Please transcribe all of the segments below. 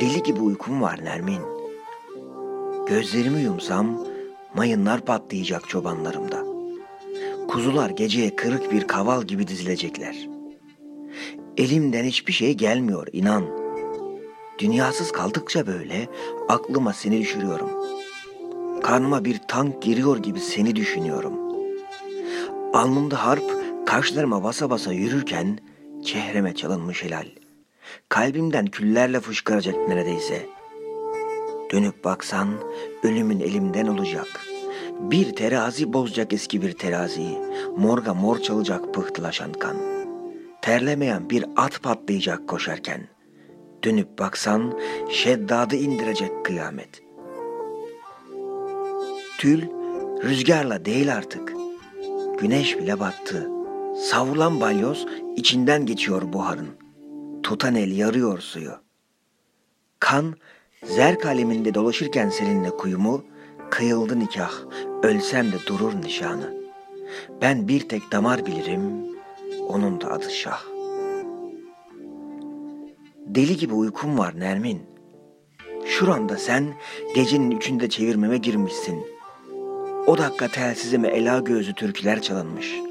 Deli gibi uykum var Nermin. Gözlerimi yumsam mayınlar patlayacak çobanlarımda. Kuzular geceye kırık bir kaval gibi dizilecekler. Elimden hiçbir şey gelmiyor inan. Dünyasız kaldıkça böyle aklıma seni düşürüyorum. Karnıma bir tank giriyor gibi seni düşünüyorum. Alnımda harp, kaşlarıma basa basa yürürken çehreme çalınmış helal. Kalbimden küllerle fışkıracak neredeyse. Dönüp baksan ölümün elimden olacak. Bir terazi bozacak eski bir teraziyi. Morga mor çalacak pıhtılaşan kan. Terlemeyen bir at patlayacak koşarken. Dönüp baksan şeddadı indirecek kıyamet. Tül rüzgarla değil artık. Güneş bile battı. Savrulan balyoz içinden geçiyor buharın. Tutan el yarıyor suyu. Kan zer kaleminde dolaşırken seninle kuyumu, kıyıldı nikah, ölsem de durur nişanı. Ben bir tek damar bilirim, onun da adı Şah. Deli gibi uykum var Nermin. Şuranda sen gecenin üçünde çevirmeme girmişsin. O dakika telsizime ela gözü türküler çalınmış.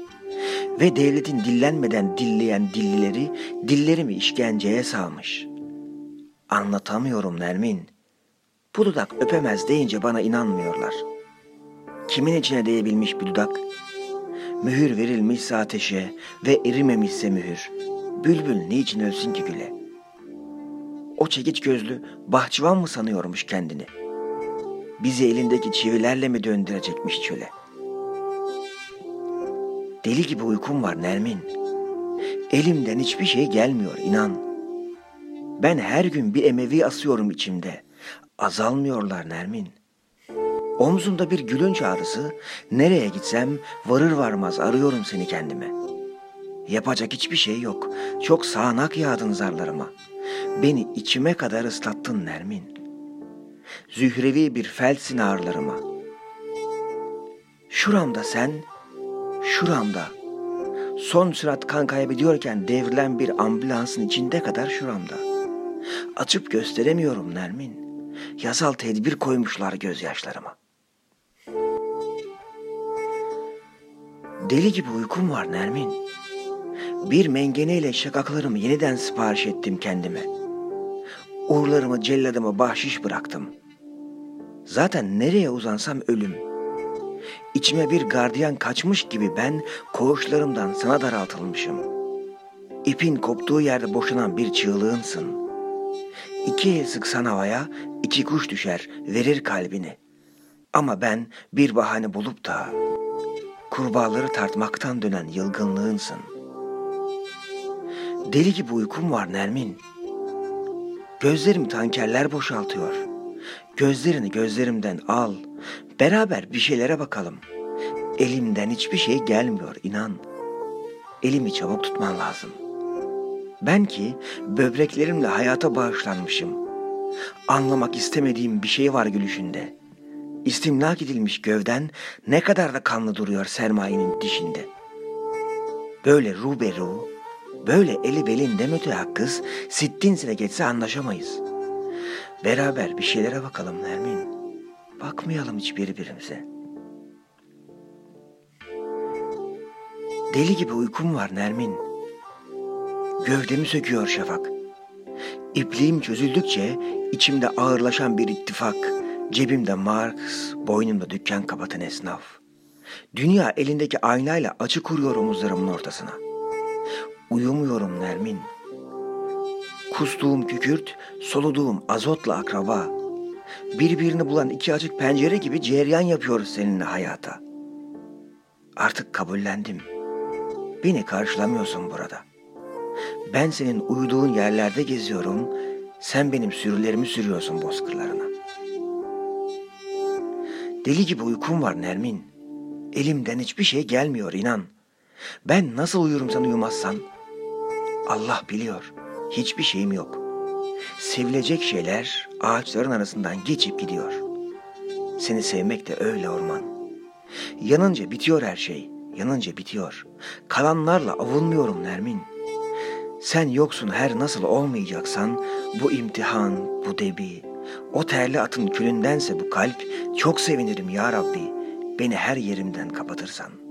Ve devletin dillenmeden dilleyen dillileri dillerimi işkenceye salmış. Anlatamıyorum Nermin. Bu dudak öpemez deyince bana inanmıyorlar. Kimin içine değebilmiş bir dudak? Mühür verilmişse ateşe ve erimemişse mühür. Bülbül niçin ölsün ki güle? O çekiç gözlü bahçıvan mı sanıyormuş kendini? Bizi elindeki çivilerle mi döndürecekmiş çöle? Deli gibi uykum var Nermin. Elimden hiçbir şey gelmiyor inan. Ben her gün bir emevi asıyorum içimde. Azalmıyorlar Nermin. Omzumda bir gülünç ağrısı, nereye gitsem varır varmaz arıyorum seni kendime. Yapacak hiçbir şey yok. Çok sağanak yağdın zarlarıma. Beni içime kadar ıslattın Nermin. Zührevi bir felsin ağrılarıma. Şuramda sen, şuramda. Son sürat kan kaybediyorken devrilen bir ambulansın içinde kadar şuramda. Açıp gösteremiyorum Nermin. Yasal tedbir koymuşlar gözyaşlarıma. Deli gibi uykum var Nermin. Bir mengeneyle şakaklarımı yeniden sipariş ettim kendime. Uğurlarımı celladıma bahşiş bıraktım. Zaten nereye uzansam ölüm. İçime bir gardiyan kaçmış gibi ben koğuşlarımdan sana daraltılmışım. İpin koptuğu yerde boşanan bir çığlığınsın. İki el sıksan havaya iki kuş düşer verir kalbini. Ama ben bir bahane bulup da kurbağaları tartmaktan dönen yılgınlığınsın. Deli gibi uykum var Nermin. Gözlerim tankerler boşaltıyor. Gözlerini gözlerimden al. Beraber bir şeylere bakalım. Elimden hiçbir şey gelmiyor inan. Elimi çabuk tutman lazım. Ben ki böbreklerimle hayata bağışlanmışım. Anlamak istemediğim bir şey var gülüşünde. İstimlak edilmiş gövden ne kadar da kanlı duruyor sermayenin dişinde. Böyle ruberu, böyle eli belinde mütehakkız, sittin sene geçse anlaşamayız. Beraber bir şeylere bakalım Nermin. Bakmayalım hiç birbirimize. Deli gibi uykum var Nermin. Gövdemi söküyor şafak. İpliğim çözüldükçe içimde ağırlaşan bir ittifak. Cebimde Marx, boynumda dükkan kapatan esnaf. Dünya elindeki aynayla açı kuruyor omuzlarımın ortasına. Uyumuyorum Nermin. Kustuğum kükürt, soluduğum azotla akraba. Birbirini bulan iki açık pencere gibi cereyan yapıyoruz seninle hayata. Artık kabullendim. Beni karşılamıyorsun burada. Ben senin uyuduğun yerlerde geziyorum, sen benim sürülerimi sürüyorsun bozkırlarına. Deli gibi uykum var Nermin. Elimden hiçbir şey gelmiyor inan. Ben nasıl uyurum sen uyumazsan? Allah biliyor. Hiçbir şeyim yok. Sevilecek şeyler ağaçların arasından geçip gidiyor. Seni sevmek de öyle orman. Yanınca bitiyor her şey. Yanınca bitiyor. Kalanlarla avunmuyorum Nermin. Sen yoksun her nasıl olmayacaksan bu imtihan, bu debi, o terli atın külündense bu kalp çok sevinirim ya Rabbi beni her yerimden kapatırsan.''